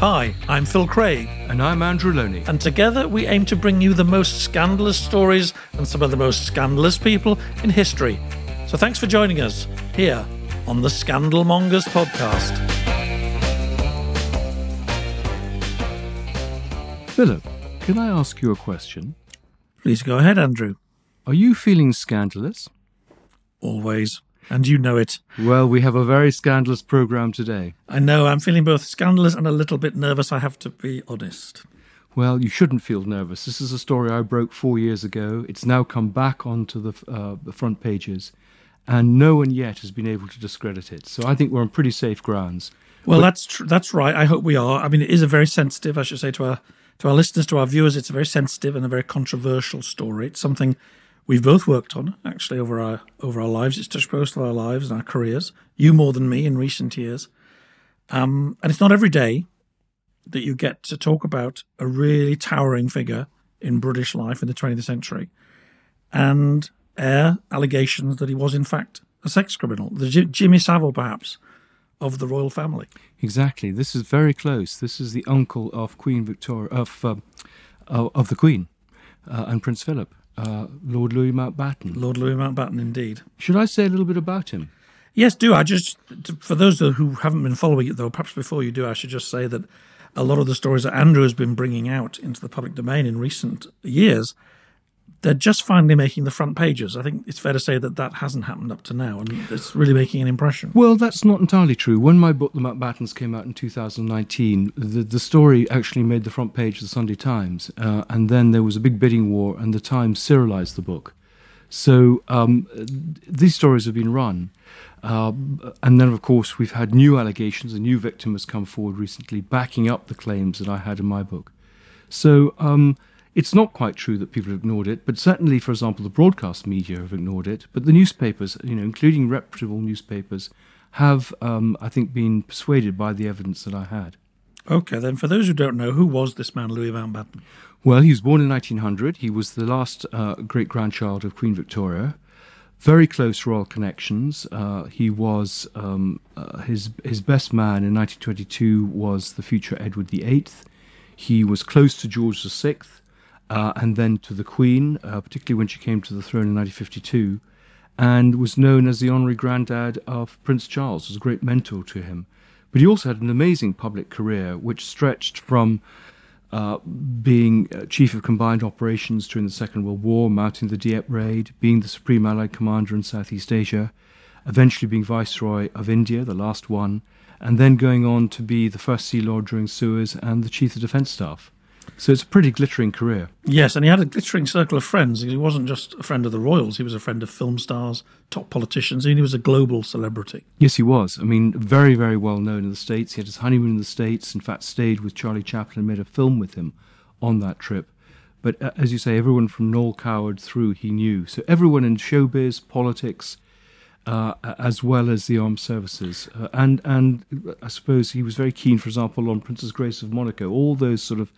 Hi, I'm Phil Craig, And I'm Andrew Lownie. and together we aim to bring you the most scandalous stories and some of the most scandalous people in history. So thanks for joining us here on the Scandalmongers podcast. Philip, can I ask you a question? Please go ahead, Andrew. Are you feeling scandalous? Always. And you know it. Well, we have a very scandalous program today. I know I'm feeling both scandalous and a little bit nervous, I have to be honest. Well, you shouldn't feel nervous. This is a story I broke four years ago. It's now come back onto the, uh, the front pages, and no one yet has been able to discredit it. So I think we're on pretty safe grounds. Well, that's tr- that's right. I hope we are. I mean, it is a very sensitive, I should say, to our to our listeners, to our viewers. It's a very sensitive and a very controversial story. It's something we've both worked on actually over our over our lives. It's touched most of our lives and our careers. You more than me in recent years. Um, and it's not every day that you get to talk about a really towering figure in British life in the 20th century and air allegations that he was in fact a sex criminal, the Jimmy Savile perhaps of the royal family. Exactly. This is very close. This is the uncle of Queen Victoria of of of the Queen uh, and Prince Philip, uh, Lord Louis Mountbatten. Lord Louis Mountbatten, indeed. Should I say a little bit about him? Yes, do. I just, for those who haven't been following it, though, perhaps before you do, I should just say that a lot of the stories that Andrew has been bringing out into the public domain in recent years, they're just finally making the front pages. I think it's fair to say that that hasn't happened up to now, and it's really making an impression. Well, that's not entirely true. When my book, The Mountbattens, came out in 2019, the, the story actually made the front page of the Sunday Times, uh, and then there was a big bidding war, and the Times serialized the book. So um, these stories have been run. Uh, and then, of course, we've had new allegations. A new victim has come forward recently backing up the claims that I had in my book. So um, it's not quite true that people have ignored it, but certainly, for example, the broadcast media have ignored it. But the newspapers, you know, including reputable newspapers, have, um, I think, been persuaded by the evidence that I had. Okay, then, for those who don't know, who was this man, Louis Mountbatten? Well, he was born in 1900. He was the last uh, great grandchild of Queen Victoria. Very close royal connections. Uh, he was um, uh, his his best man in 1922 was the future Edward VIII. He was close to George VI, uh, and then to the Queen, uh, particularly when she came to the throne in 1952, and was known as the honorary granddad of Prince Charles. Was a great mentor to him. But he also had an amazing public career, which stretched from uh, being uh, chief of combined operations during the Second World War, mounting the Dieppe raid, being the supreme Allied commander in Southeast Asia, eventually being viceroy of India, the last one, and then going on to be the first Sea Lord during Suez and the chief of defence staff. So it's a pretty glittering career. Yes, and he had a glittering circle of friends. He wasn't just a friend of the royals, he was a friend of film stars, top politicians, and he was a global celebrity. Yes, he was. I mean, very, very well known in the States. He had his honeymoon in the States, in fact, stayed with Charlie Chaplin and made a film with him on that trip. But uh, as you say, everyone from Noel Coward through he knew. So everyone in showbiz, politics, uh, as well as the armed services. Uh, and, and I suppose he was very keen, for example, on Princess Grace of Monaco, all those sort of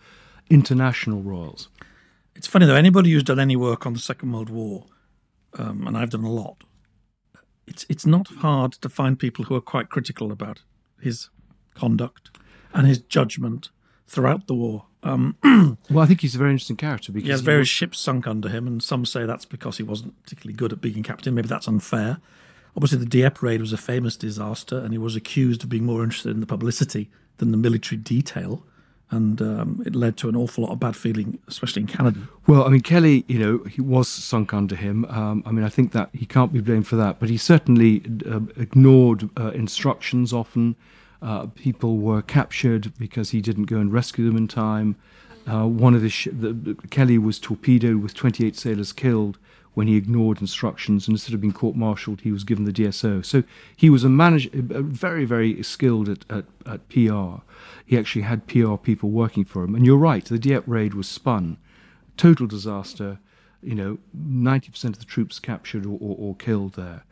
international royals. It's funny, though, anybody who's done any work on the Second World War, um, and I've done a lot, it's, it's not hard to find people who are quite critical about his conduct and his judgment throughout the war. Um, well, I think he's a very interesting character because he has various was... ships sunk under him, and some say that's because he wasn't particularly good at being captain. Maybe that's unfair. Obviously, the Dieppe raid was a famous disaster, and he was accused of being more interested in the publicity than the military detail. And um, it led to an awful lot of bad feeling, especially in Canada. Well, I mean, Kelly, you know, he was sunk under him. Um, I mean, I think that he can't be blamed for that, but he certainly uh, ignored uh, instructions often. Uh, people were captured because he didn't go and rescue them in time. Uh, one of the, sh- the, Kelly was torpedoed with 28 sailors killed when he ignored instructions and instead of being court-martialed, he was given the DSO. So he was a manager, very, very skilled at, at, at, PR. He actually had PR people working for him. And you're right, the Dieppe raid was spun, total disaster. You know, 90% of the troops captured or, or, or killed there.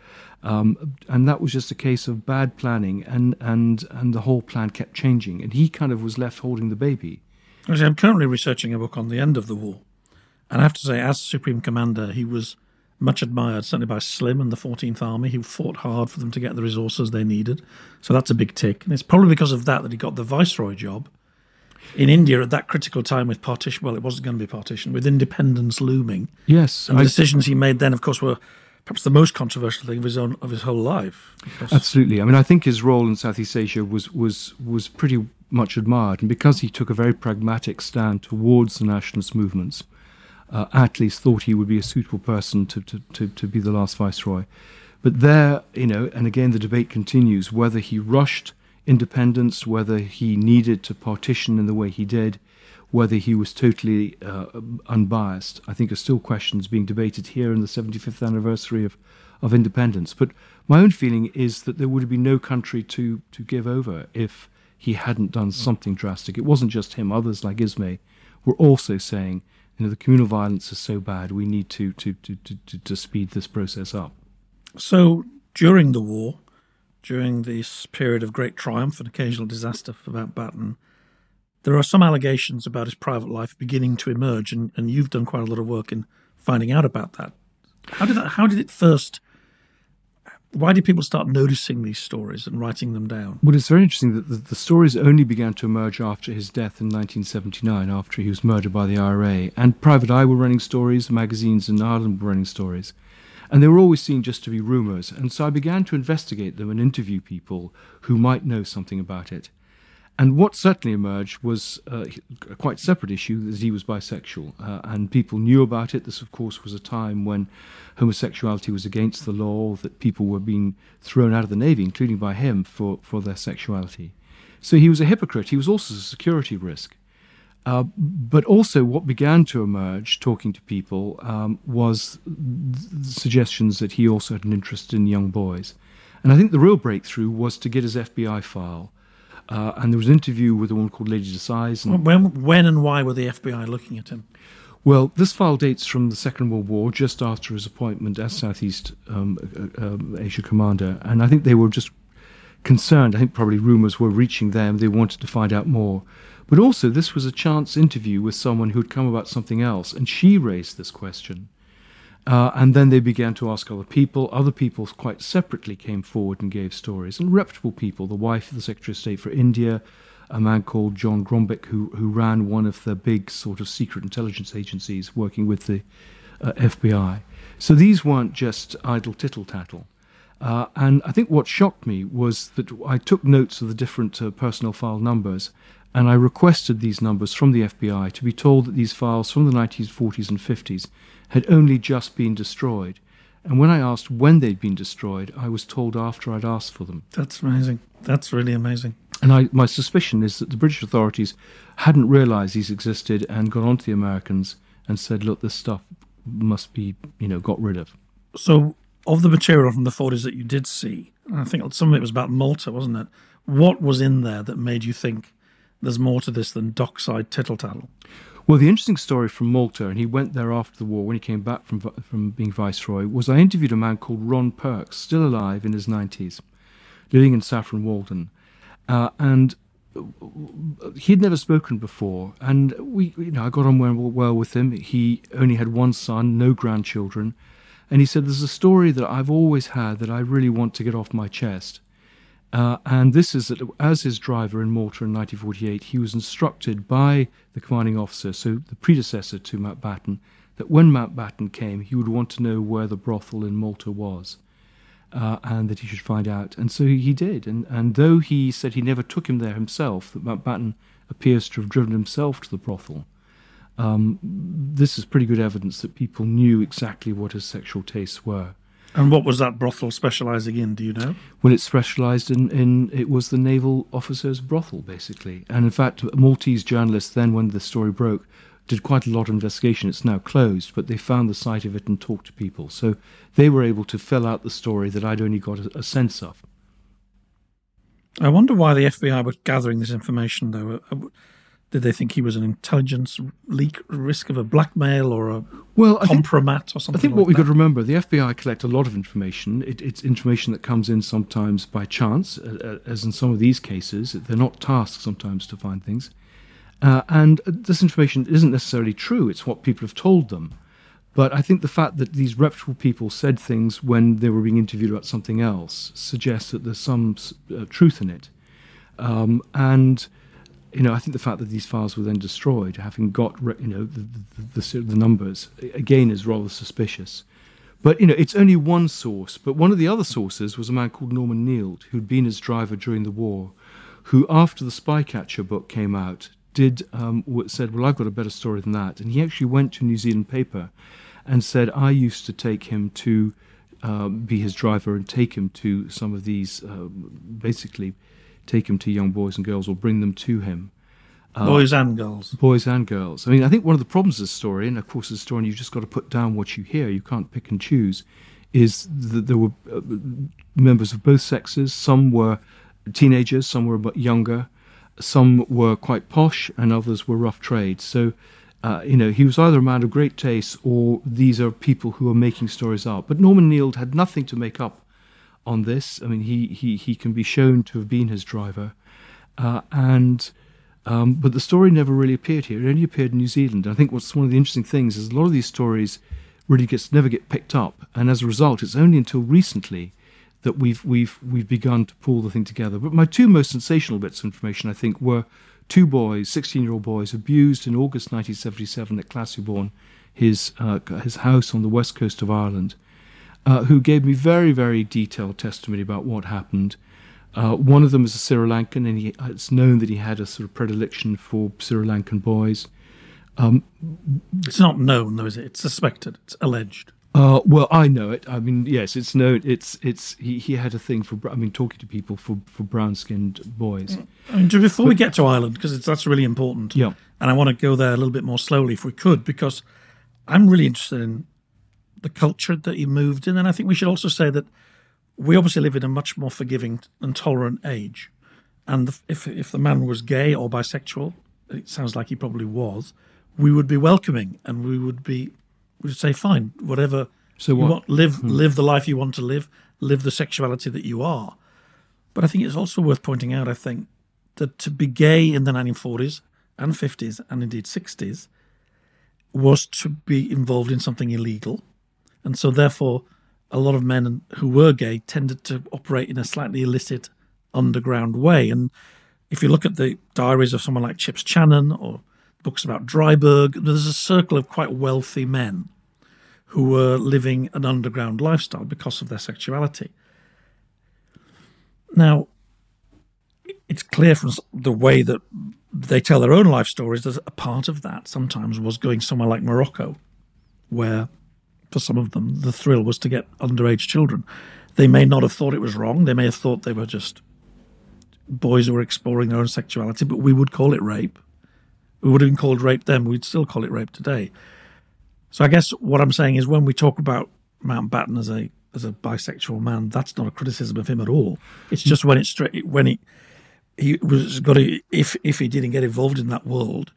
Um, and that was just a case of bad planning, and, and, and the whole plan kept changing. And he kind of was left holding the baby. I'm currently researching a book on the end of the war. And I have to say, as Supreme Commander, he was much admired, certainly by Slim and the 14th Army. He fought hard for them to get the resources they needed. So that's a big tick. And it's probably because of that that he got the Viceroy job in India at that critical time with partition. Well, it wasn't going to be partition, with independence looming. Yes. And the decisions he made then, of course, were perhaps the most controversial thing of his own of his whole life. Absolutely. I mean, I think his role in Southeast Asia was was was pretty much admired, and because he took a very pragmatic stand towards the nationalist movements, uh, Attlees thought he would be a suitable person to, to, to, to be the last viceroy. But there, you know, and again the debate continues whether he rushed independence, whether he needed to partition in the way he did whether he was totally uh, unbiased, I think are still questions being debated here in the 75th anniversary of, of independence. But my own feeling is that there would have been no country to, to give over if he hadn't done something drastic. It wasn't just him, others like Ismay were also saying, you know, the communal violence is so bad, we need to, to, to, to, to speed this process up. So during the war, during this period of great triumph and occasional disaster for Mountbatten, there are some allegations about his private life beginning to emerge, and, and you've done quite a lot of work in finding out about that. How did that, how did it first? Why did people start noticing these stories and writing them down? Well, it's very interesting that the, the stories only began to emerge after his death in 1979, after he was murdered by the IRA. And Private Eye were running stories, magazines in Ireland were running stories. And they were always seen just to be rumours. And so I began to investigate them and interview people who might know something about it. And what certainly emerged was uh, a quite separate issue that he was bisexual, uh, and people knew about it. This, of course, was a time when homosexuality was against the law, that people were being thrown out of the navy, including by him, for, for their sexuality. So he was a hypocrite. He was also a security risk. Uh, but also, what began to emerge, talking to people, um, was suggestions that he also had an interest in young boys. And I think the real breakthrough was to get his FBI file uh, and there was an interview with a woman called Lady Decies. And when, when and why were the FBI looking at him? Well, this file dates from the Second World War, just after his appointment as Southeast um, uh, um, Asia commander. And I think they were just concerned. I think probably rumours were reaching them. They wanted to find out more. But also, this was a chance interview with someone who'd come about something else, and she raised this question. Uh, and then they began to ask other people. Other people quite separately came forward and gave stories, and reputable people. The wife of the Secretary of State for India, a man called John Grombach, who, who ran one of the big sort of secret intelligence agencies working with the uh, FBI. So these weren't just idle tittle tattle. Uh, and I think what shocked me was that I took notes of the different uh, file numbers, and I requested these numbers from the FBI to be told that these files from the 1940s and 50s had only just been destroyed. And when I asked when they'd been destroyed, I was told after I'd asked for them. That's amazing. That's really amazing. And I, my suspicion is that the British authorities hadn't realised these existed and got on to the Americans and said, look, this stuff must be, you know, got rid of. So, of the material from the 40s that you did see, I think some of it was about Malta, wasn't it? What was in there that made you think there's more to this than dockside tittle tattle? Well, the interesting story from Malta, and he went there after the war when he came back from from being viceroy, was I interviewed a man called Ron Perks, still alive in his nineties, living in Saffron Walden, uh, and he'd never spoken before, and we, you know, I got on well, well with him. He only had one son, no grandchildren, and he said, "There's a story that I've always had that I really want to get off my chest." Uh, and this is that as his driver in Malta in 1948, he was instructed by the commanding officer, so the predecessor to Mountbatten, that when Mountbatten came, he would want to know where the brothel in Malta was. Uh, and that he should find out. And so he did. And, and though he said he never took him there himself, that Mountbatten appears to have driven himself to the brothel, um, this is pretty good evidence that people knew exactly what his sexual tastes were. And what was that brothel specialising in? Do you know? Well, it specialised in, in it was the naval officers' brothel, basically. And in fact, Maltese journalists then, when the story broke, did quite a lot of investigation. It's now closed, but they found the site of it and talked to people. So they were able to fill out the story that I'd only got a, a sense of. I wonder why the FBI were gathering this information, though. Uh, uh, Did they think he was an intelligence leak, risk of a blackmail or a well, compromat or something? I think like what we've got to remember: the FBI collect a lot of information. It, it's information that comes in sometimes by chance, uh, uh, as in some of these cases. They're not tasked sometimes to find things, uh, and this information isn't necessarily true. It's what people have told them. But I think the fact that these reputable people said things when they were being interviewed about something else suggests that there's some uh, truth in it, um, and you know, I think the fact that these files were then destroyed, having got you know the the, the, the numbers, again is rather suspicious. But you know, it's only one source. But one of the other sources was a man called Norman Neild, who'd been his driver during the war, who, after the Spycatcher book came out, did um, said, "Well, I've got a better story than that." And he actually went to a New Zealand paper and said, "I used to take him to uh, be his driver and take him to some of these, uh, basically." Take him to young boys and girls or bring them to him. Uh, boys and girls. Boys and girls. I mean, I think one of the problems of the story, and of course, the story, you've just got to put down what you hear, you can't pick and choose, is that there were uh, members of both sexes. Some were teenagers, some were younger, some were quite posh, and others were rough trade. So, uh, you know, he was either a man of great taste or these are people who are making stories up. But Norman Neild had nothing to make up on this. I mean, he, he, he can be shown to have been his driver. Uh, and um, but the story never really appeared here. It only appeared in New Zealand. I think what's one of the interesting things is a lot of these stories really gets never get picked up, and as a result, it's only until recently that we've we've we've begun to pull the thing together. But my two most sensational bits of information, I think, were two boys, sixteen-year-old boys, abused in August 1977 at Classiebawn, his uh, his house on the west coast of Ireland uh, who gave me very, very detailed testimony about what happened. Uh, one of them was a Sri Lankan, and he, it's known that he had a sort of predilection for Sri Lankan boys. Um, it's not known, though, is it? It's suspected. It's alleged. Uh, well, I know it. I mean, yes, it's known. It's it's he, he had a thing for. I mean, talking to people for for brown skinned boys. I mean, before but, we get to Ireland, because that's really important. Yeah, and I want to go there a little bit more slowly if we could, because I'm really interested in the culture that he moved in. And I think we should also say that we obviously live in a much more forgiving and tolerant age. And if if the man was gay or bisexual, it sounds like he probably was, we would be welcoming and we would be we would say fine, whatever. So what? Want, live hmm. live the life you want to live, live the sexuality that you are. But I think it's also worth pointing out. I think that to be gay in the 1940s and 50s and indeed 60s was to be involved in something illegal and so, therefore, a lot of men who were gay tended to operate in a slightly illicit underground way. And if you look at the diaries of someone like Chips Channon or books about Driberg, there's a circle of quite wealthy men who were living an underground lifestyle because of their sexuality. Now, it's clear from the way that they tell their own life stories that a part of that sometimes was going somewhere like Morocco, where for some of them, the thrill was to get underage children. They may not have thought it was wrong. They may have thought they were just boys who were exploring their own sexuality, but we would call it rape. We would have been called rape then. We'd still call it rape today. So I guess what I'm saying is when we talk about Mountbatten as a as a bisexual man, that's not a criticism of him at all. It's just when it's when he he was got to if if he didn't get involved in that world,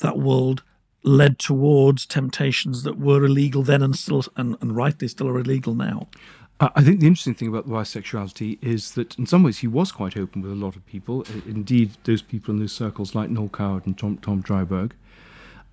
that world led towards temptations that were illegal then and still and, and rightly still are illegal now. Uh, I think the interesting thing about the bisexuality is that in some ways he was quite open with a lot of people. Indeed, those people in those circles like Noel Coward and Tom, Tom Driberg.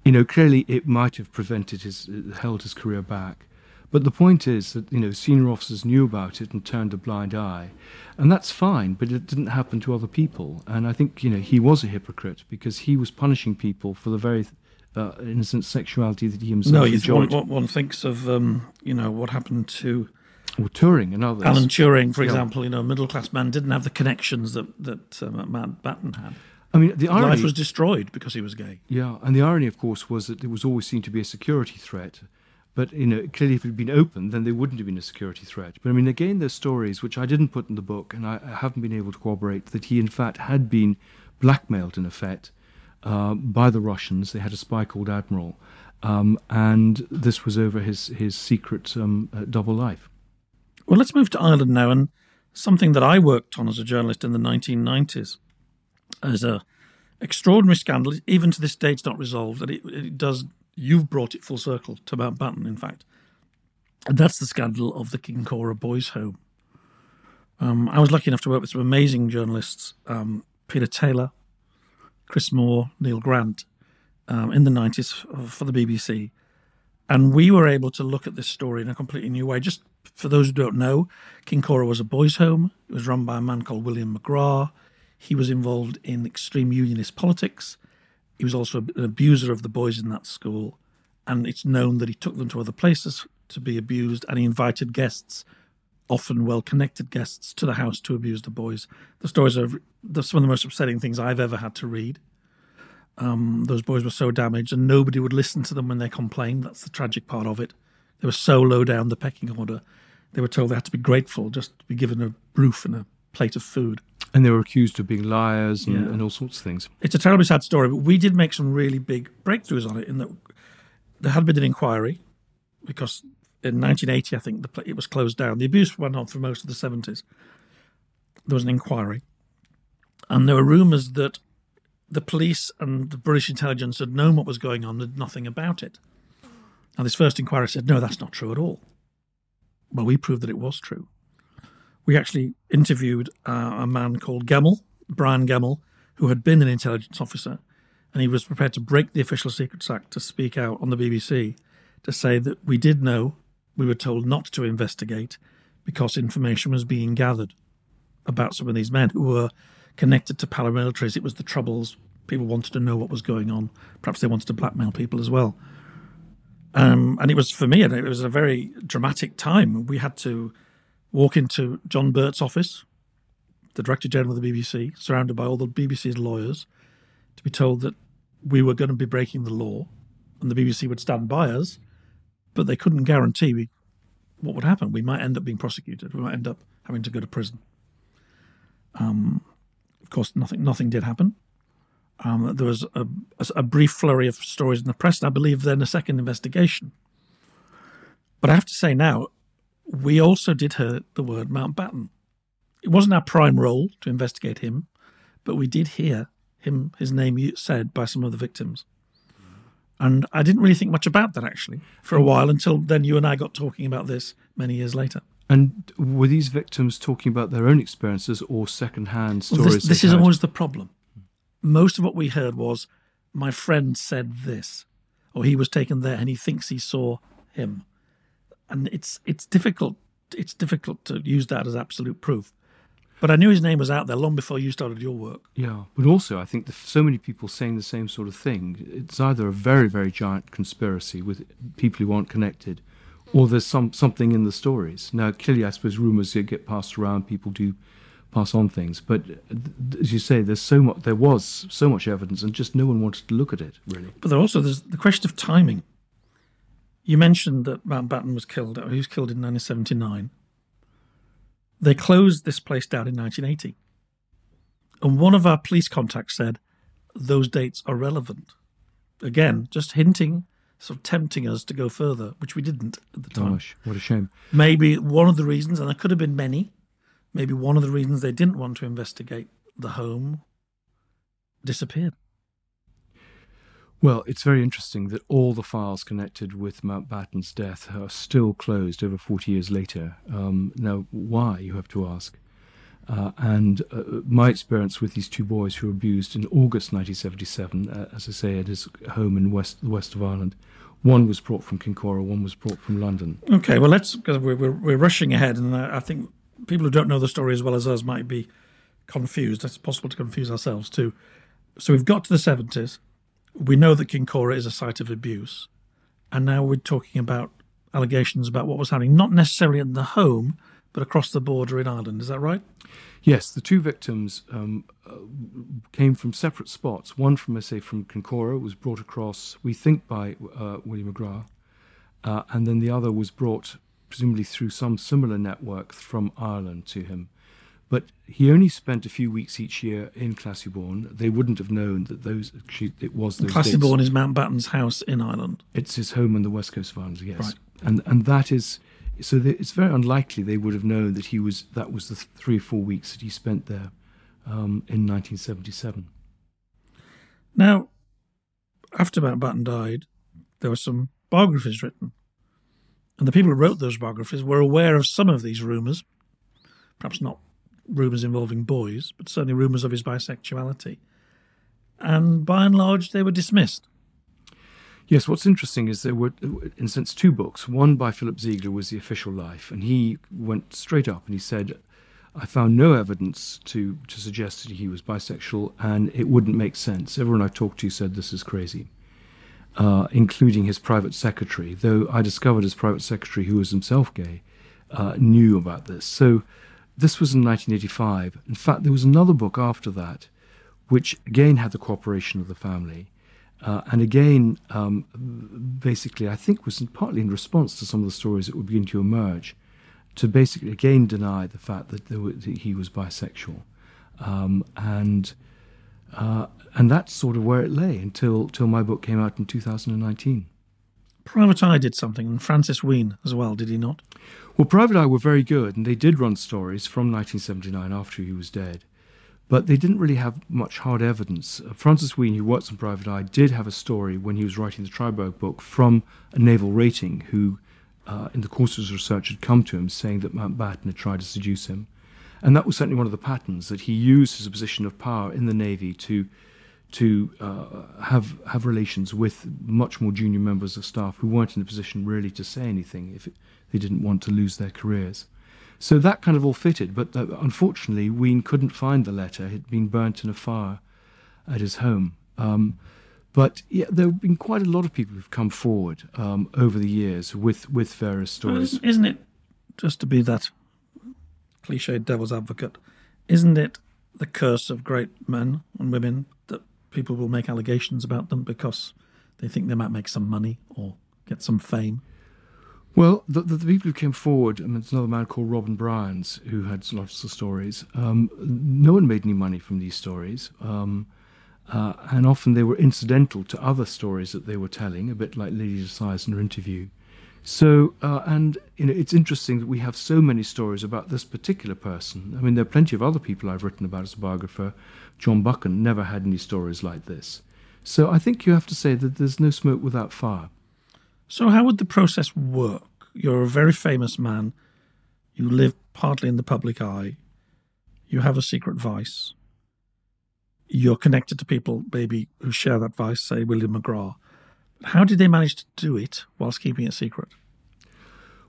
You know, clearly it might have prevented his, held his career back. But the point is that, you know, senior officers knew about it and turned a blind eye. And that's fine, but it didn't happen to other people. And I think, you know, he was a hypocrite because he was punishing people for the very innocent sexuality that he himself no, enjoyed. One, one thinks of, um, you know, what happened to or Turing and others. Alan Turing, for yeah. example, you know, a middle class man didn't have the connections that that um, Mountbatten had. I mean, the irony, life was destroyed because he was gay. Yeah, and the irony, of course, was that it was always seen to be a security threat. But you know, clearly, if it had been open, then there wouldn't have been a security threat. But I mean, again, there's stories which I didn't put in the book, and I haven't been able to corroborate that he, in fact, had been blackmailed in effect uh, by the Russians. They had a spy called Admiral, um, and this was over his his secret um, uh, double life. Well, let's move to Ireland now, and something that I worked on as a journalist in the 1990s as a extraordinary scandal. Even to this day, it's not resolved. And it, it does. You've brought it full circle to Mountbatten, in fact, and that's the scandal of the Kincora Boys' Home. Um, I was lucky enough to work with some amazing journalists: um, Peter Taylor, Chris Moore, Neil Grant, um, in the 90s for the BBC. And we were able to look at this story in a completely new way. Just for those who don't know, Kincora was a boys' home. It was run by a man called William McGrath. He was involved in extreme unionist politics. He was also an abuser of the boys in that school. And it's known that he took them to other places to be abused and he invited guests, often well connected guests, to the house to abuse the boys. The stories are some of the most upsetting things I've ever had to read. Um, those boys were so damaged, and nobody would listen to them when they complained. That's the tragic part of it. They were so low down the pecking order. They were told they had to be grateful just to be given a roof and a plate of food. And they were accused of being liars and, yeah. and all sorts of things. It's a terribly sad story, but we did make some really big breakthroughs on it. In that there had been an inquiry because in 1980, I think the, it was closed down. The abuse went on for most of the 70s. There was an inquiry, and there were rumours that the police and the British intelligence had known what was going on, did nothing about it. And this first inquiry said, no, that's not true at all. Well, we proved that it was true. We actually interviewed uh, a man called Gemmell, Brian Gemmell, who had been an intelligence officer, and he was prepared to break the Official Secrets Act to speak out on the BBC to say that we did know, we were told not to investigate because information was being gathered about some of these men who were connected to paramilitaries. It was the Troubles. People wanted to know what was going on. Perhaps they wanted to blackmail people as well. Um, and it was for me, and it was a very dramatic time. We had to walk into John Birt's office, the Director General of the BBC, surrounded by all the BBC's lawyers, to be told that we were going to be breaking the law and the BBC would stand by us, but they couldn't guarantee we, what would happen. We might end up being prosecuted. We might end up having to go to prison. Um, of course, nothing nothing did happen. Um, there was a, a, brief flurry of stories in the press, and I believe then a second investigation. But I have to say now, we also did hear the word Mountbatten. It wasn't our prime role to investigate him, but we did hear him his name said by some of the victims. And I didn't really think much about that actually for a while until then you and I got talking about this many years later. And were these victims talking about their own experiences or second-hand stories? Well, this, this is always the problem. Most of what we heard was, "My friend said this," or "He was taken there and he thinks he saw him," and it's it's difficult. It's difficult to use that as absolute proof. But I knew his name was out there long before you started your work. Yeah, but also I think so many people saying the same sort of thing. It's either a very, very giant conspiracy with people who aren't connected, or there's some something in the stories. Now, clearly, I suppose rumors get passed around. People do pass on things, but as you say, there's so much. There was so much evidence, and just no one wanted to look at it really. But there also there's the question of timing. You mentioned that Mountbatten was killed. He was killed in 1979. They closed this place down in 1980, and one of our police contacts said those dates are relevant. Again, just hinting sort of tempting us to go further, which we didn't at the time. Gosh, what a shame. Maybe one of the reasons, and there could have been many, maybe one of the reasons they didn't want to investigate the home disappeared. Well, it's very interesting that all the files connected with Mountbatten's death are still closed over 40 years later. Um, now, why, you have to ask. Uh, and uh, my experience with these two boys who were abused in August 1977, uh, as I say, at his home in west, the west of Ireland, one was brought from Kincora, one was brought from London. Okay, well, let's, because we're, we're, we're, rushing ahead, and I think people who don't know the story as well as us might be confused. It's possible to confuse ourselves too. So we've got to the 70s. We know that Kincora is a site of abuse. And now we're talking about allegations about what was happening, not necessarily in the home, but across the border in Ireland. Is that right? Yes, the two victims um, uh, came from separate spots. One from, say, from Kincora was brought across, we think, by uh, William McGrath, uh, and then the other was brought, presumably through some similar network, from Ireland to him. But he only spent a few weeks each year in Classiebawn. They wouldn't have known that those actually it was those. Classiebawn is Mountbatten's house in Ireland. It's his home on the west coast of Ireland, yes, right. and and that is so they, it's very unlikely they would have known that he was that was the three or four weeks that he spent there um, in 1977. Now, after Mountbatten died, there were some biographies written, and the people who wrote those biographies were aware of some of these rumours, perhaps not rumours involving boys, but certainly rumours of his bisexuality, and by and large they were dismissed. Yes, what's interesting is there were, in a sense, two books. One by Philip Ziegler was The Official Life, and he went straight up and he said, I found no evidence to, to suggest that he was bisexual, and it wouldn't make sense. Everyone I talked to said this is crazy, uh, including his private secretary, though I discovered his private secretary, who was himself gay, uh, knew about this. So this was in 1985. In fact, there was another book after that, which again had the cooperation of the family uh, and again, um, basically, I think was partly in response to some of the stories that were beginning to emerge, to basically again deny the fact that, were, that he was bisexual, um, and uh, and that's sort of where it lay until till my book came out in 2019. Private Eye did something, and Francis Wheen as well, did he not? Well, Private Eye were very good, and they did run stories from 1979 after he was dead but they didn't really have much hard evidence. Uh, Francis Wheen, who works on Private Eye, did have a story when he was writing the Driberg book from a naval rating who, uh, in the course of his research, had come to him saying that Mountbatten had tried to seduce him. And that was certainly one of the patterns that he used his position of power in the Navy to to uh, have have relations with much more junior members of staff who weren't in a position really to say anything if they didn't want to lose their careers. So that kind of all fitted, but uh, unfortunately, Wheen couldn't find the letter. It had been burnt in a fire at his home. Um, but yeah, there have been quite a lot of people who've come forward um, over the years with, with various stories. Well, isn't it, just to be that cliched devil's advocate, isn't it the curse of great men and women that people will make allegations about them because they think they might make some money or get some fame? Well, the, the, the, people who came forward, I mean, there's another man called Robin Bryans who had lots of stories. Um, no one made any money from these stories. Um, uh, and often they were incidental to other stories that they were telling, a bit like Lady Decies in her interview. So, uh, and you know, it's interesting that we have so many stories about this particular person. I mean, there are plenty of other people I've written about as a biographer. John Buchan never had any stories like this. So I think you have to say that there's no smoke without fire. So, how would the process work? You're a very famous man. You live partly in the public eye. You have a secret vice. You're connected to people, maybe, who share that vice, say William McGrath. How did they manage to do it whilst keeping it secret?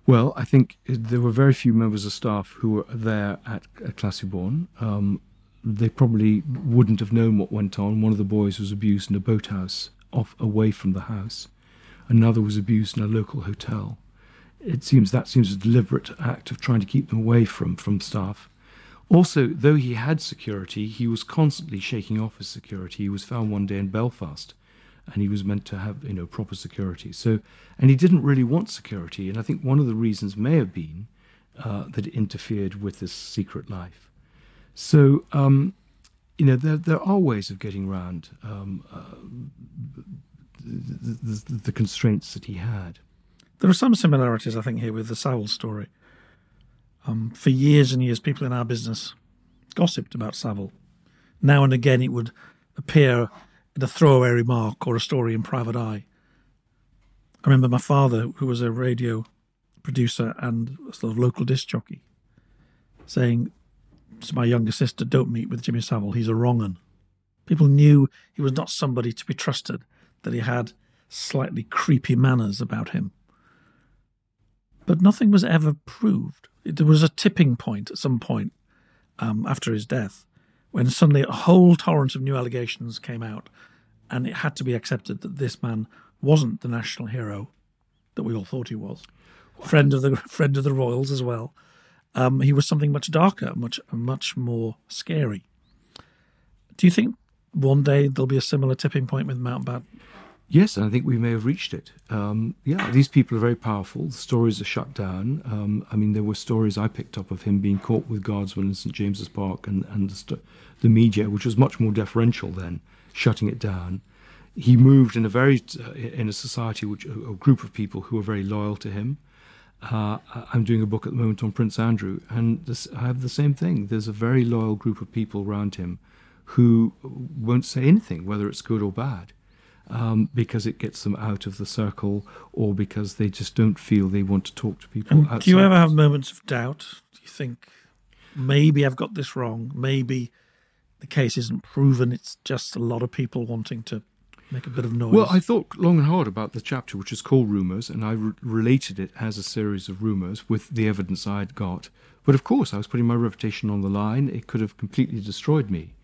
Well, I think there were very few members of staff who were there at, at Classiebawn. Um, they probably wouldn't have known what went on. One of the boys was abused in a boathouse off away from the house. Another was abused in a local hotel. It seems that seems a deliberate act of trying to keep them away from, from staff. Also, though he had security, he was constantly shaking off his security. He was found one day in Belfast, and he was meant to have you know proper security. So, and he didn't really want security. And I think one of the reasons may have been uh, that it interfered with his secret life. So, um, you know, there there are ways of getting around um, uh, the, the, the, constraints that he had. There are some similarities, I think, here with the Savile story. Um, for years and years, people in our business gossiped about Savile. Now and again, it would appear in a throwaway remark or a story in Private Eye. I remember my father, who was a radio producer and sort of local disc jockey, saying to my younger sister, Don't meet with Jimmy Savile, he's a wrong un. People knew he was not somebody to be trusted, that he had slightly creepy manners about him. But nothing was ever proved. There was a tipping point at some point um, after his death when suddenly a whole torrent of new allegations came out, and it had to be accepted that this man wasn't the national hero that we all thought he was. Friend of the friend of the royals as well. Um, he was something much darker, much much more scary. Do you think one day there'll be a similar tipping point with Mountbatten? Yes, and I think we may have reached it. Um, yeah, these people are very powerful. The stories are shut down. Um, I mean, there were stories I picked up of him being caught with guardsmen in St James's Park, and and the, st- the media, which was much more deferential then, shutting it down. He moved in a very uh, in a society which a, group of people who were very loyal to him. Uh, I'm doing a book at the moment on Prince Andrew, and this, I have the same thing. There's a very loyal group of people around him who won't say anything, whether it's good or bad um, because it gets them out of the circle or because they just don't feel they want to talk to people. Do you ever have moments of doubt? Do you think maybe I've got this wrong? Maybe the case isn't proven. It's just a lot of people wanting to make a bit of noise. Well, I thought long and hard about the chapter, which is called Rumours, and I re- related it as a series of rumours with the evidence I'd got. But of course, I was putting my reputation on the line. It could have completely destroyed me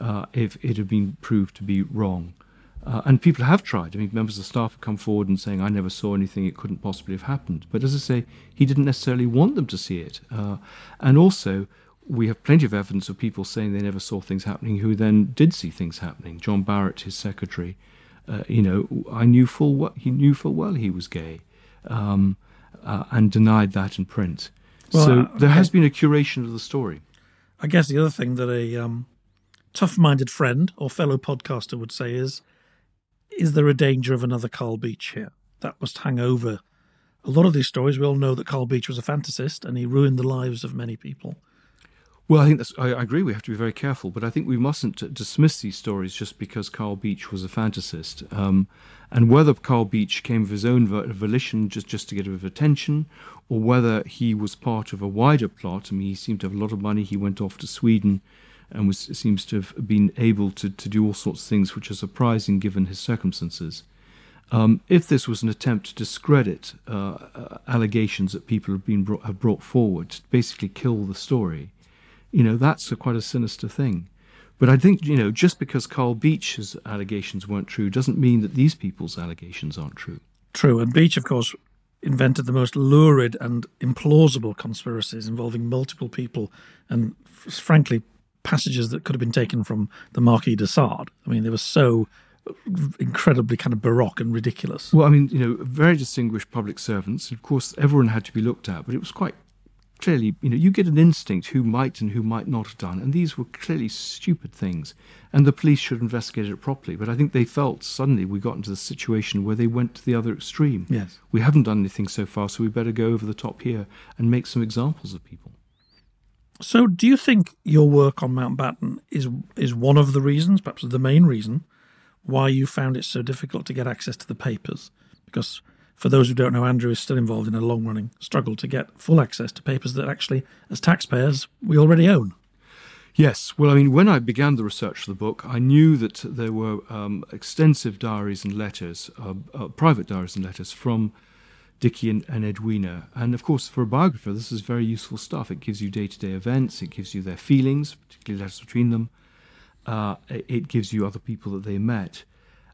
uh, if it had been proved to be wrong. Uh, and people have tried. I mean, members of the staff have come forward and saying, I never saw anything, it couldn't possibly have happened. But as I say, he didn't necessarily want them to see it. Uh, and also, we have plenty of evidence of people saying they never saw things happening who then did see things happening. John Barrett, his secretary, uh, you know, I knew full well, he knew full well he was gay um, uh, and denied that in print. Well, so uh, there has been a curation of the story. I guess the other thing that a um, tough minded friend or fellow podcaster would say is is there a danger of another Carl Beech here? That must hang over a lot of these stories. We all know that Carl Beech was a fantasist and he ruined the lives of many people. Well, I think that's, I, agree. We have to be very careful, but I think we mustn't dismiss these stories just because Carl Beech was a fantasist. Um, and whether Carl Beech came of his own volition just, just to get a bit of attention, or whether he was part of a wider plot. I mean, he seemed to have a lot of money. He went off to Sweden and was, seems to have been able to, to do all sorts of things which are surprising given his circumstances. Um, if this was an attempt to discredit uh, allegations that people have been brought, have brought forward, to basically kill the story, you know that's a, quite a sinister thing. But I think you know just because Carl Beech's allegations weren't true doesn't mean that these people's allegations aren't true. True, and Beech, of course, invented the most lurid and implausible conspiracies involving multiple people, and frankly, passages that could have been taken from the Marquis de Sade. I mean, they were so incredibly kind of baroque and ridiculous. Well, I mean, you know, very distinguished public servants. Of course, everyone had to be looked at, but it was quite clearly, you know, you get an instinct who might and who might not have done, and these were clearly stupid things, and the police should investigate it properly. But I think they felt suddenly we got into the situation where they went to the other extreme. Yes, we haven't done anything so far, so we better go over the top here and make some examples of people. So, do you think your work on Mountbatten is is one of the reasons, perhaps the main reason, why you found it so difficult to get access to the papers? Because for those who don't know, Andrew is still involved in a long running struggle to get full access to papers that actually, as taxpayers, we already own. Yes. Well, I mean, when I began the research for the book, I knew that there were um, extensive diaries and letters, uh, uh, private diaries and letters from Dickie and, and, Edwina. And of course, for a biographer, this is very useful stuff. It gives you day to day events, it gives you their feelings, particularly letters between them. Uh, it gives you other people that they met.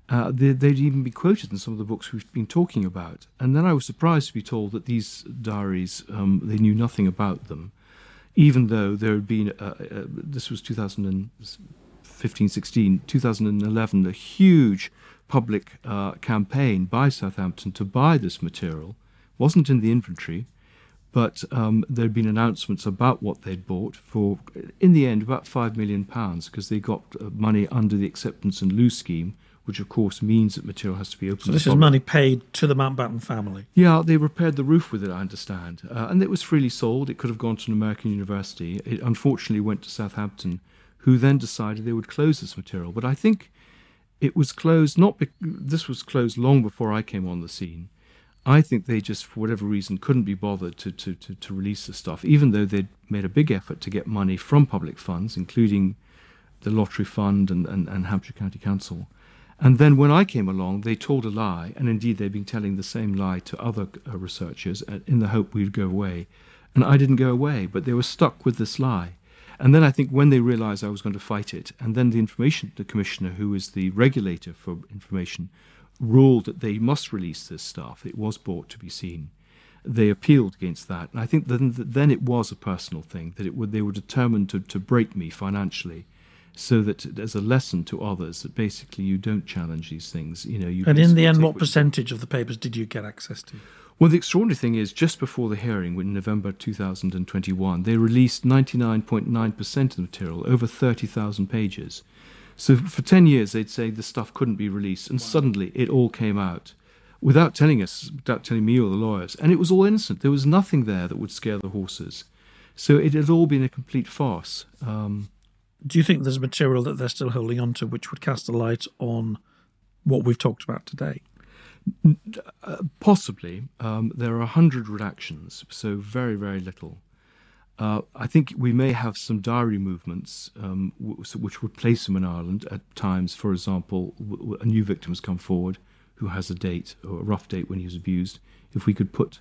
Uh, they, would even be quoted in some of the books we've been talking about. And then I was surprised to be told that these diaries, um, they knew nothing about them, even though there had been, uh, uh this was 2015 16, 2011, a huge public uh, campaign by Southampton to buy this material. wasn't in the inventory, but um, there had been announcements about what they'd bought for, in the end, about five million pounds because they got uh, money under the acceptance and lieu scheme, which of course means that material has to be opened. So this is money paid to the Mountbatten family. Yeah, they repaired the roof with it, I understand, uh, and it was freely sold. It could have gone to an American university. It unfortunately went to Southampton, who then decided they would close this material. But I think it was closed. Not be- this was closed long before I came on the scene. I think they just, for whatever reason, couldn't be bothered to, to, to, to release the stuff, even though they'd made a big effort to get money from public funds, including the Lottery Fund and, and, and Hampshire County Council. And then when I came along, they told a lie, and indeed they've been telling the same lie to other uh, researchers uh, in the hope we'd go away. And I didn't go away, but they were stuck with this lie. And then I think when they realized I was going to fight it, and then the information the commissioner, who is the regulator for information, ruled that they must release this stuff. It was brought to be seen. They appealed against that, and I think then then it was a personal thing that it would, they were determined to, to break me financially, so that as a lesson to others that basically you don't challenge these things. You know, you and in the end, what percentage of the papers did you get access to? Well, the extraordinary thing is, just before the hearing in November 2021, they released 99.9% of the material, over 30,000 pages. So for 10 years, they'd say the stuff couldn't be released, and wow. suddenly it all came out without telling us, without telling me or the lawyers. And it was all innocent. There was nothing there that would scare the horses. So it had all been a complete farce. Um, Do you think there's material that they're still holding on to which would cast a light on what we've talked about today? Possibly. Um, there are a hundred redactions, so very, very little. Uh, I think we may have some diary movements um, w- which would place him in Ireland at times. For example, w- a new victim has come forward who has a date or a rough date when he was abused. If we could put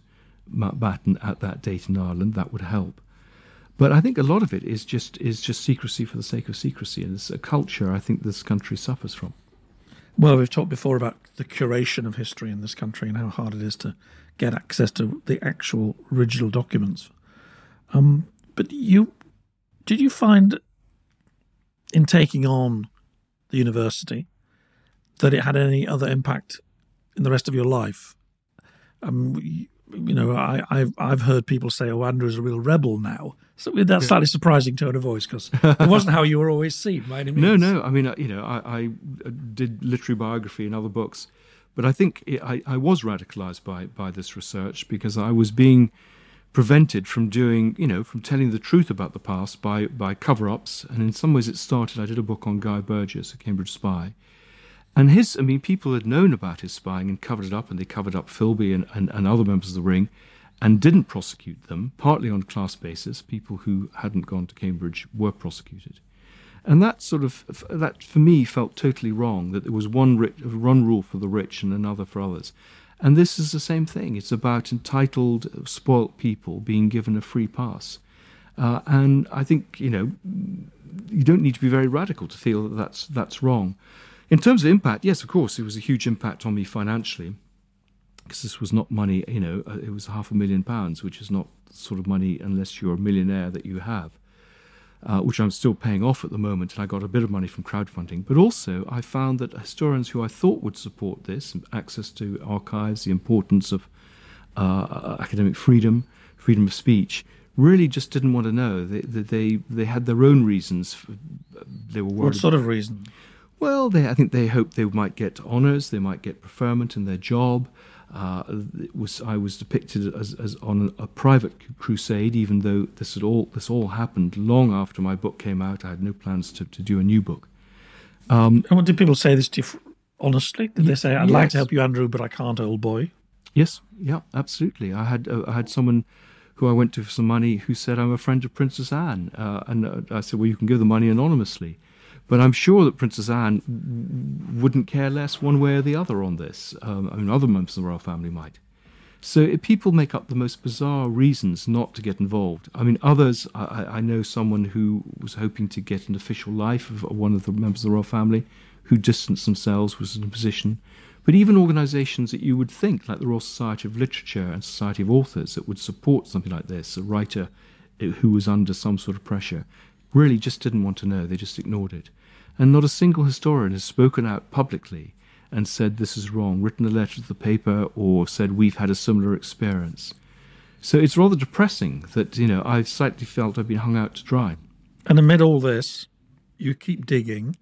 Mountbatten at that date in Ireland, that would help. But I think a lot of it is just is just secrecy for the sake of secrecy, and it's a culture I think this country suffers from. Well, we've talked before about the curation of history in this country and how hard it is to get access to the actual original documents. Um, but you did you find in taking on the university that it had any other impact in the rest of your life? Um, you, know, I, have I've heard people say, "Oh, Andrew's a real rebel now." So that's slightly surprising tone of voice because it wasn't how you were always seen by any means. No, no. I mean, you know, I, I uh, did literary biography and other books, but I think it, I, I was radicalized by by this research because I was being prevented from doing, you know, from telling the truth about the past by by cover-ups. And in some ways, it started. I did a book on Guy Burgess, a Cambridge spy. And his, I mean, people had known about his spying and covered it up, and they covered up Philby and, and, and other members of the ring and didn't prosecute them, partly on class basis. People who hadn't gone to Cambridge were prosecuted. And that sort of, that for me felt totally wrong, that there was one, rich, one rule for the rich and another for others. And this is the same thing. It's about entitled, spoilt people being given a free pass. Uh, and I think, you know, you don't need to be very radical to feel that that's, that's wrong. In terms of impact, yes, of course, it was a huge impact on me financially because this was not money, you know, uh, it was half a million pounds, which is not sort of money unless you're a millionaire that you have, uh, which I'm still paying off at the moment. And I got a bit of money from crowdfunding. But also, I found that historians who I thought would support this, access to archives, the importance of uh, academic freedom, freedom of speech, really just didn't want to know. They, they, they had their own reasons. For, they were worried. What sort of reason? Well, they, I think they hoped they might get honours, they might get preferment in their job. Uh, was I was depicted as, as on a private crusade, even though this had all this all happened long after my book came out. I had no plans to, to do a new book. Um, and what did people say this to you honestly? Did they say, "I'd yes. like to help you, Andrew, but I can't, old boy"? Yes, yeah, absolutely. I had uh, I had someone who I went to for some money who said, "I'm a friend of Princess Anne," uh, and uh, I said, "Well, you can give the money anonymously." But I'm sure that Princess Anne wouldn't care less one way or the other on this. Um, I mean, other members of the royal family might. So people make up the most bizarre reasons not to get involved. I mean, others, I, I, know someone who was hoping to get an official life of one of the members of the royal family who distanced themselves, was in a position. But even organisations that you would think, like the Royal Society of Literature and Society of Authors, that would support something like this, a writer who was under some sort of pressure, really just didn't want to know. They just ignored it. And not a single historian has spoken out publicly and said this is wrong, written a letter to the paper, or said we've had a similar experience. So it's rather depressing that, you know, I've slightly felt I've been hung out to dry. And amid all this, you keep digging,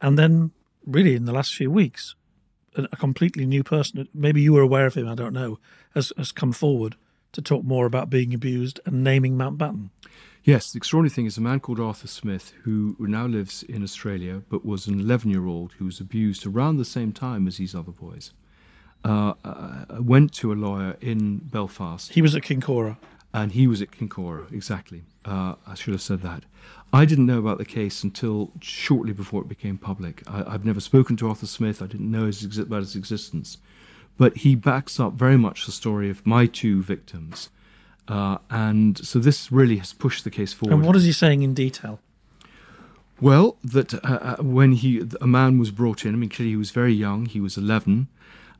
and then, really, in the last few weeks, a completely new person, maybe you were aware of him, I don't know, has, has come forward to talk more about being abused and naming Mountbatten. Yes, the extraordinary thing is a man called Arthur Smith, who now lives in Australia, but was an 11 year old who was abused around the same time as these other boys. Uh, uh, went to a lawyer in Belfast. He was at Kincora. And he was at Kincora, exactly. Uh, I should have said that. I didn't know about the case until shortly before it became public. I, have never spoken to Arthur Smith. I didn't know his, about his existence. But he backs up very much the story of my two victims. Uh, and so this really has pushed the case forward. And what is he saying in detail? Well, that uh, uh when he a man was brought in, I mean, clearly he was very young. He was 11.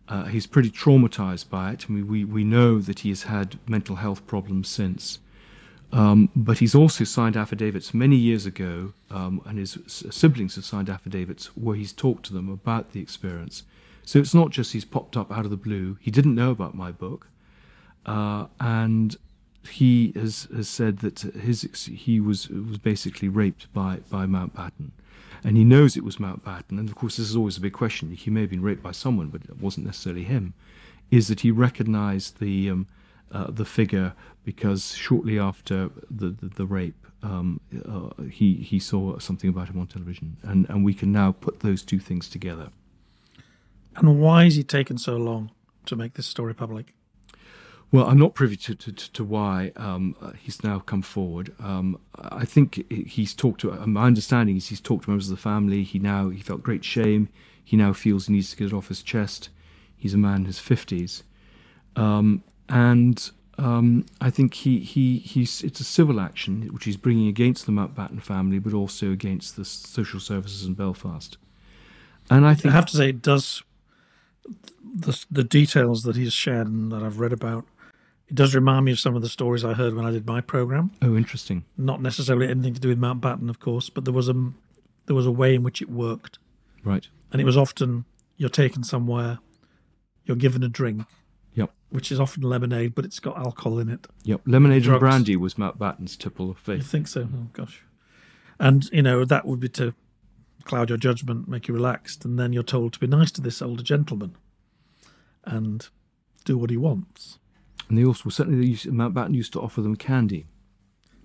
Uh, he's pretty traumatized by it. I mean, we, we know that he has had mental health problems since. Um, but he's also signed affidavits many years ago, um, and his siblings have signed affidavits where he's talked to them about the experience. So it's not just he's popped up out of the blue. He didn't know about my book, uh, and he has, has said that his he was was basically raped by by Mountbatten, and he knows it was Mountbatten. And of course, this is always a big question. He may have been raped by someone, but it wasn't necessarily him. Is that he recognised the um, uh, the figure because shortly after the the, the rape, um, uh, he he saw something about him on television, and and we can now put those two things together. And why has he taken so long to make this story public? Well, I'm not privy to, to, to why um, uh, he's now come forward. Um, I think he's talked to. Uh, my understanding is he's talked to members of the family. He now he felt great shame. He now feels he needs to get it off his chest. He's a man in his fifties, um, and um, I think he, he he's it's a civil action which he's bringing against the Mountbatten family, but also against the social services in Belfast. And I think I have to say, it does the the details that he's shared and that I've read about it does remind me of some of the stories I heard when I did my program. Oh, interesting. Not necessarily anything to do with Mountbatten, of course, but there was a there was a way in which it worked. Right. And it was often you're taken somewhere, you're given a drink. Yep. Which is often lemonade, but it's got alcohol in it. Yep. Lemonade Drugs. and brandy was Mountbatten's tipple of faith. You think so? Oh gosh. And you know that would be to cloud your judgment, make you relaxed, and then you're told to be nice to this older gentleman, and do what he wants. And they also certainly they used, Mountbatten used to offer them candy.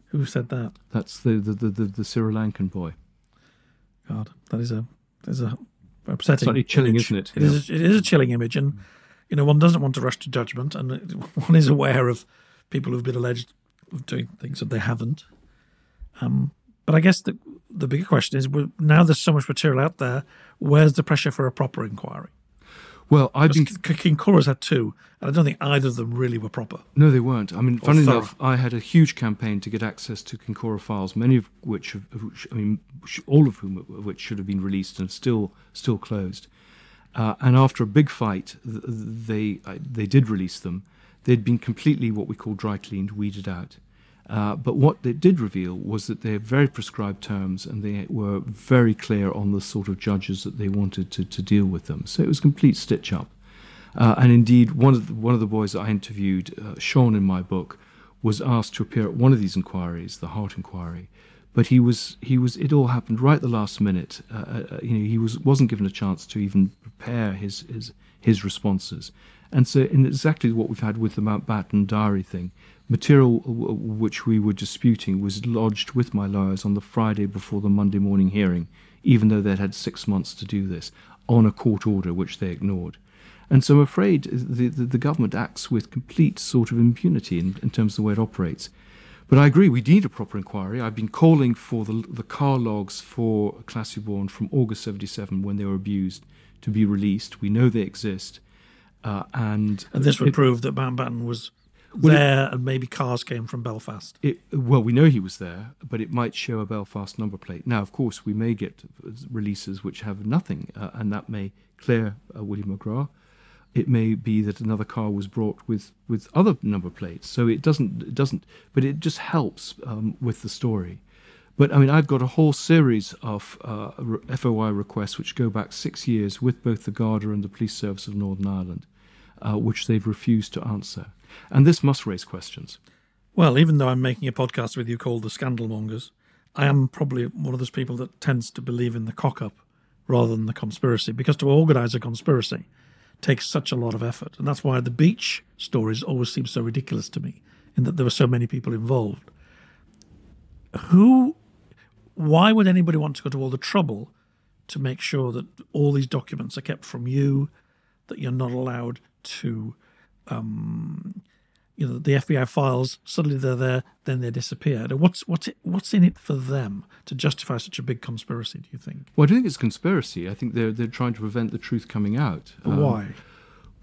Who said that? That's the the, the, the, the Sri Lankan boy. God, that is a that is a upsetting. Slightly chilling, image. isn't it? It, yeah. is a, it is a chilling image, and you know one doesn't want to rush to judgment, and one is aware of people who've been alleged of doing things that they haven't. Um, but I guess the the bigger question is: now there's so much material out there. Where's the pressure for a proper inquiry? Well, I've been Kincora's had two, and I don't think either of them really were proper. No, they weren't. I mean, funny thorough. enough, I had a huge campaign to get access to Kincora files, many of which, which I mean, all of whom of which should have been released and still still closed. Uh, and after a big fight, they they did release them. They'd been completely what we call dry cleaned, weeded out. Uh, but what they did reveal was that they had very prescribed terms and they were very clear on the sort of judges that they wanted to, to deal with them. So it was a complete stitch up. Uh, and indeed, one of the, one of the boys that I interviewed, uh, Sean in my book, was asked to appear at one of these inquiries, the Hart inquiry. But he was he was it all happened right at the last minute. Uh, uh, you know, he was wasn't given a chance to even prepare his his his responses. And so, in exactly what we've had with the Mountbatten diary thing, material which we were disputing was lodged with my lawyers on the Friday before the Monday morning hearing, even though they'd had six months to do this, on a court order which they ignored. And so I'm afraid the, the, the government acts with complete sort of impunity in, in, terms of the way it operates. But I agree, we need a proper inquiry. I've been calling for the, the car logs for Classiebawn from August 77 when they were abused to be released. We know they exist. Uh, and, and this would it, prove that Mountbatten was well, there, it, and maybe cars came from Belfast. It, well, we know he was there, but it might show a Belfast number plate. Now, of course, we may get releases which have nothing, uh, and that may clear uh, William McGrath. It may be that another car was brought with, with other number plates, so it doesn't it doesn't. But it just helps um, with the story. But I mean, I've got a whole series of uh, FOI requests which go back six years with both the Garda and the Police Service of Northern Ireland, uh, which they've refused to answer. And this must raise questions. Well, even though I'm making a podcast with you called The Scandalmongers, I am probably one of those people that tends to believe in the cock up rather than the conspiracy, because to organise a conspiracy takes such a lot of effort. And that's why the Beech stories always seem so ridiculous to me, in that there were so many people involved. who, why would anybody want to go to all the trouble to make sure that all these documents are kept from you, that you're not allowed to, um, you know, the FBI files suddenly they're there, then they disappear. What's what's it, what's in it for them to justify such a big conspiracy? Do you think? Well, I don't think it's conspiracy. I think they're they're trying to prevent the truth coming out. But why?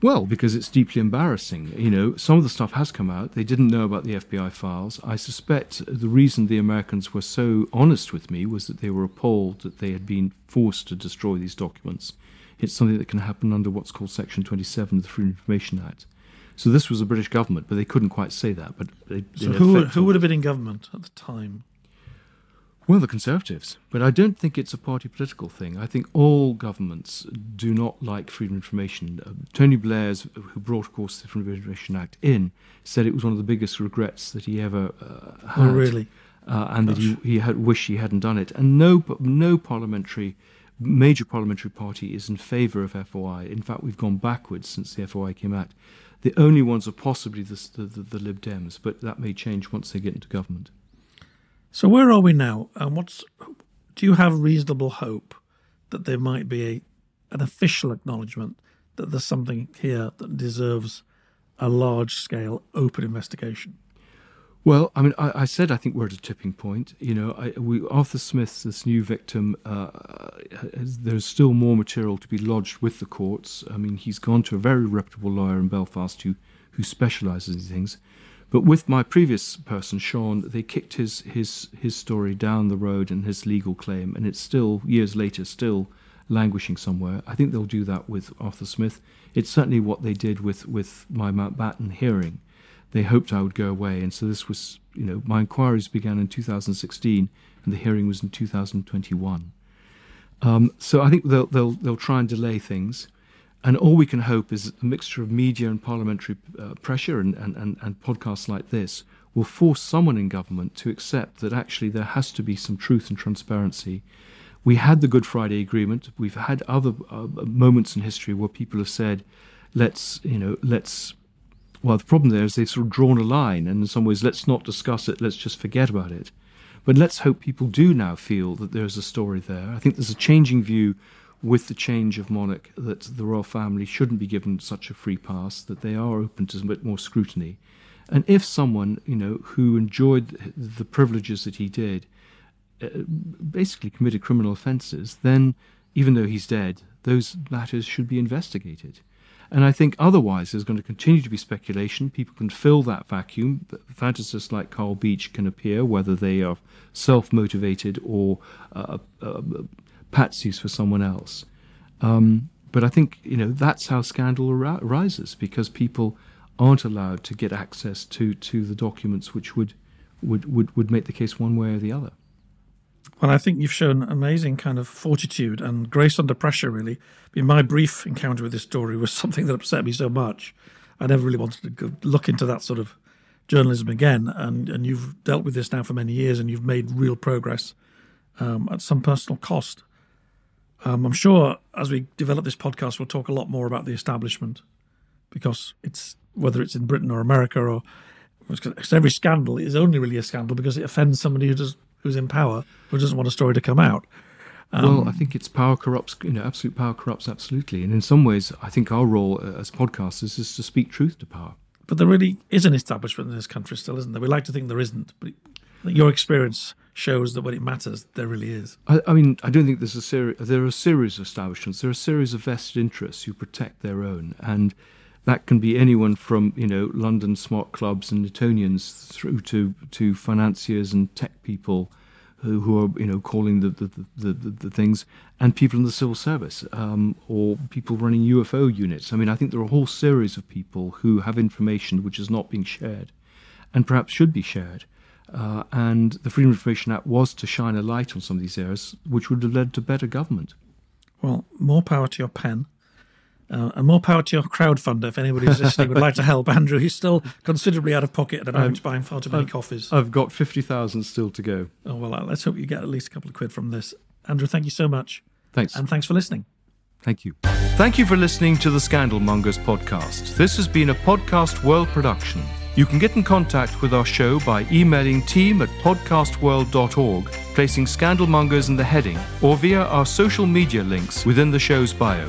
Well, because it's deeply embarrassing. You know, some of the stuff has come out. They didn't know about the FBI files. I suspect the reason the Americans were so honest with me was that they were appalled that they had been forced to destroy these documents. It's something that can happen under what's called Section 27 of the Freedom of Information Act. So this was the British government, but they couldn't quite say that. But they, so who who would have been in government at the time? Well, the Conservatives. But I don't think it's a party political thing. I think all governments do not like freedom of information. Uh, Tony Blair's, who brought, of course, the Freedom of Information Act in, said it was one of the biggest regrets that he ever uh, had. Oh, really? Uh, and Gosh. that he, he had wished he hadn't done it. And no, no parliamentary, major parliamentary party is in favour of FOI. In fact, we've gone backwards since the FOI came out. The only ones are possibly the, the, the, Lib Dems, but that may change once they get into government. So where are we now? And what's do you have reasonable hope that there might be a, an official acknowledgement that there's something here that deserves a large scale open investigation? Well, I mean, I, I, said I think we're at a tipping point. You know, I, we, Arthur Smith, this new victim, uh, has, there's still more material to be lodged with the courts. I mean, he's gone to a very reputable lawyer in Belfast who, who specialises in things. But with my previous person, Sean, they kicked his, his, his story down the road and his legal claim, and it's still, years later, still languishing somewhere. I think they'll do that with Arthur Smith. It's certainly what they did with, with my Mountbatten hearing. They hoped I would go away, and so this was, you know, my inquiries began in 2016, and the hearing was in 2021. Um, so I think they'll, they'll, they'll try and delay things. And all we can hope is a mixture of media and parliamentary uh, pressure and, and, and, and podcasts like this will force someone in government to accept that actually there has to be some truth and transparency. We had the Good Friday Agreement. We've had other uh, moments in history where people have said, let's, you know, let's. Well, the problem there is they've sort of drawn a line, and in some ways, let's not discuss it, let's just forget about it. But let's hope people do now feel that there's a story there. I think there's a changing view with the change of monarch that the royal family shouldn't be given such a free pass, that they are open to a bit more scrutiny. And if someone, you know, who enjoyed the privileges that he did, uh, basically committed criminal offences, then even though he's dead, those matters should be investigated. And I think otherwise there's going to continue to be speculation. People can fill that vacuum. Fantasists like Carl Beech can appear, whether they are self motivated or uh, uh, patsies for someone else. Um, but I think you know that's how scandal arises because people aren't allowed to get access to, to the documents which would, would, would, would make the case one way or the other. Well, I think you've shown amazing kind of fortitude and grace under pressure, really. I mean, my brief encounter with this story was something that upset me so much. I never really wanted to look into that sort of journalism again. And, and you've dealt with this now for many years and you've made real progress um, at some personal cost. Um, I'm sure as we develop this podcast, we'll talk a lot more about the establishment because it's whether it's in Britain or America or because every scandal is only really a scandal because it offends somebody who does who's in power who doesn't want a story to come out. Um, well, I think it's power corrupts. You know, absolute power corrupts absolutely, and in some ways, I think our role as podcasters is to speak truth to power. But there really is an establishment in this country still, isn't there? We like to think there isn't, but your experience shows that when it matters, there really is. I, I mean, I don't think there's a series. There are a series of establishments. There are a series of vested interests who protect their own, and that can be anyone from you know London smart clubs and Etonians through to to financiers and tech people who, who are you know calling the the, the, the, the things, and people in the civil service um, or people running UFO units. I mean, I think there are a whole series of people who have information which is not being shared, and perhaps should be shared. Uh, and the Freedom of Information Act was to shine a light on some of these areas, which would have led to better government. Well, more power to your pen. Uh, and more power to your crowdfunder if anybody's listening would like to help Andrew. He's still considerably out of pocket and I'm buying far too many I've, coffees. I've got 50,000 still to go. Oh, well, uh, let's hope you get at least a couple of quid from this. Andrew, thank you so much. Thanks. And thanks for listening. Thank you. Thank you for listening to the Scandal Mongers podcast. This has been a Podcast World production. You can get in contact with our show by emailing team at podcastworld.org, placing Scandalmongers in the heading, or via our social media links within the show's bio.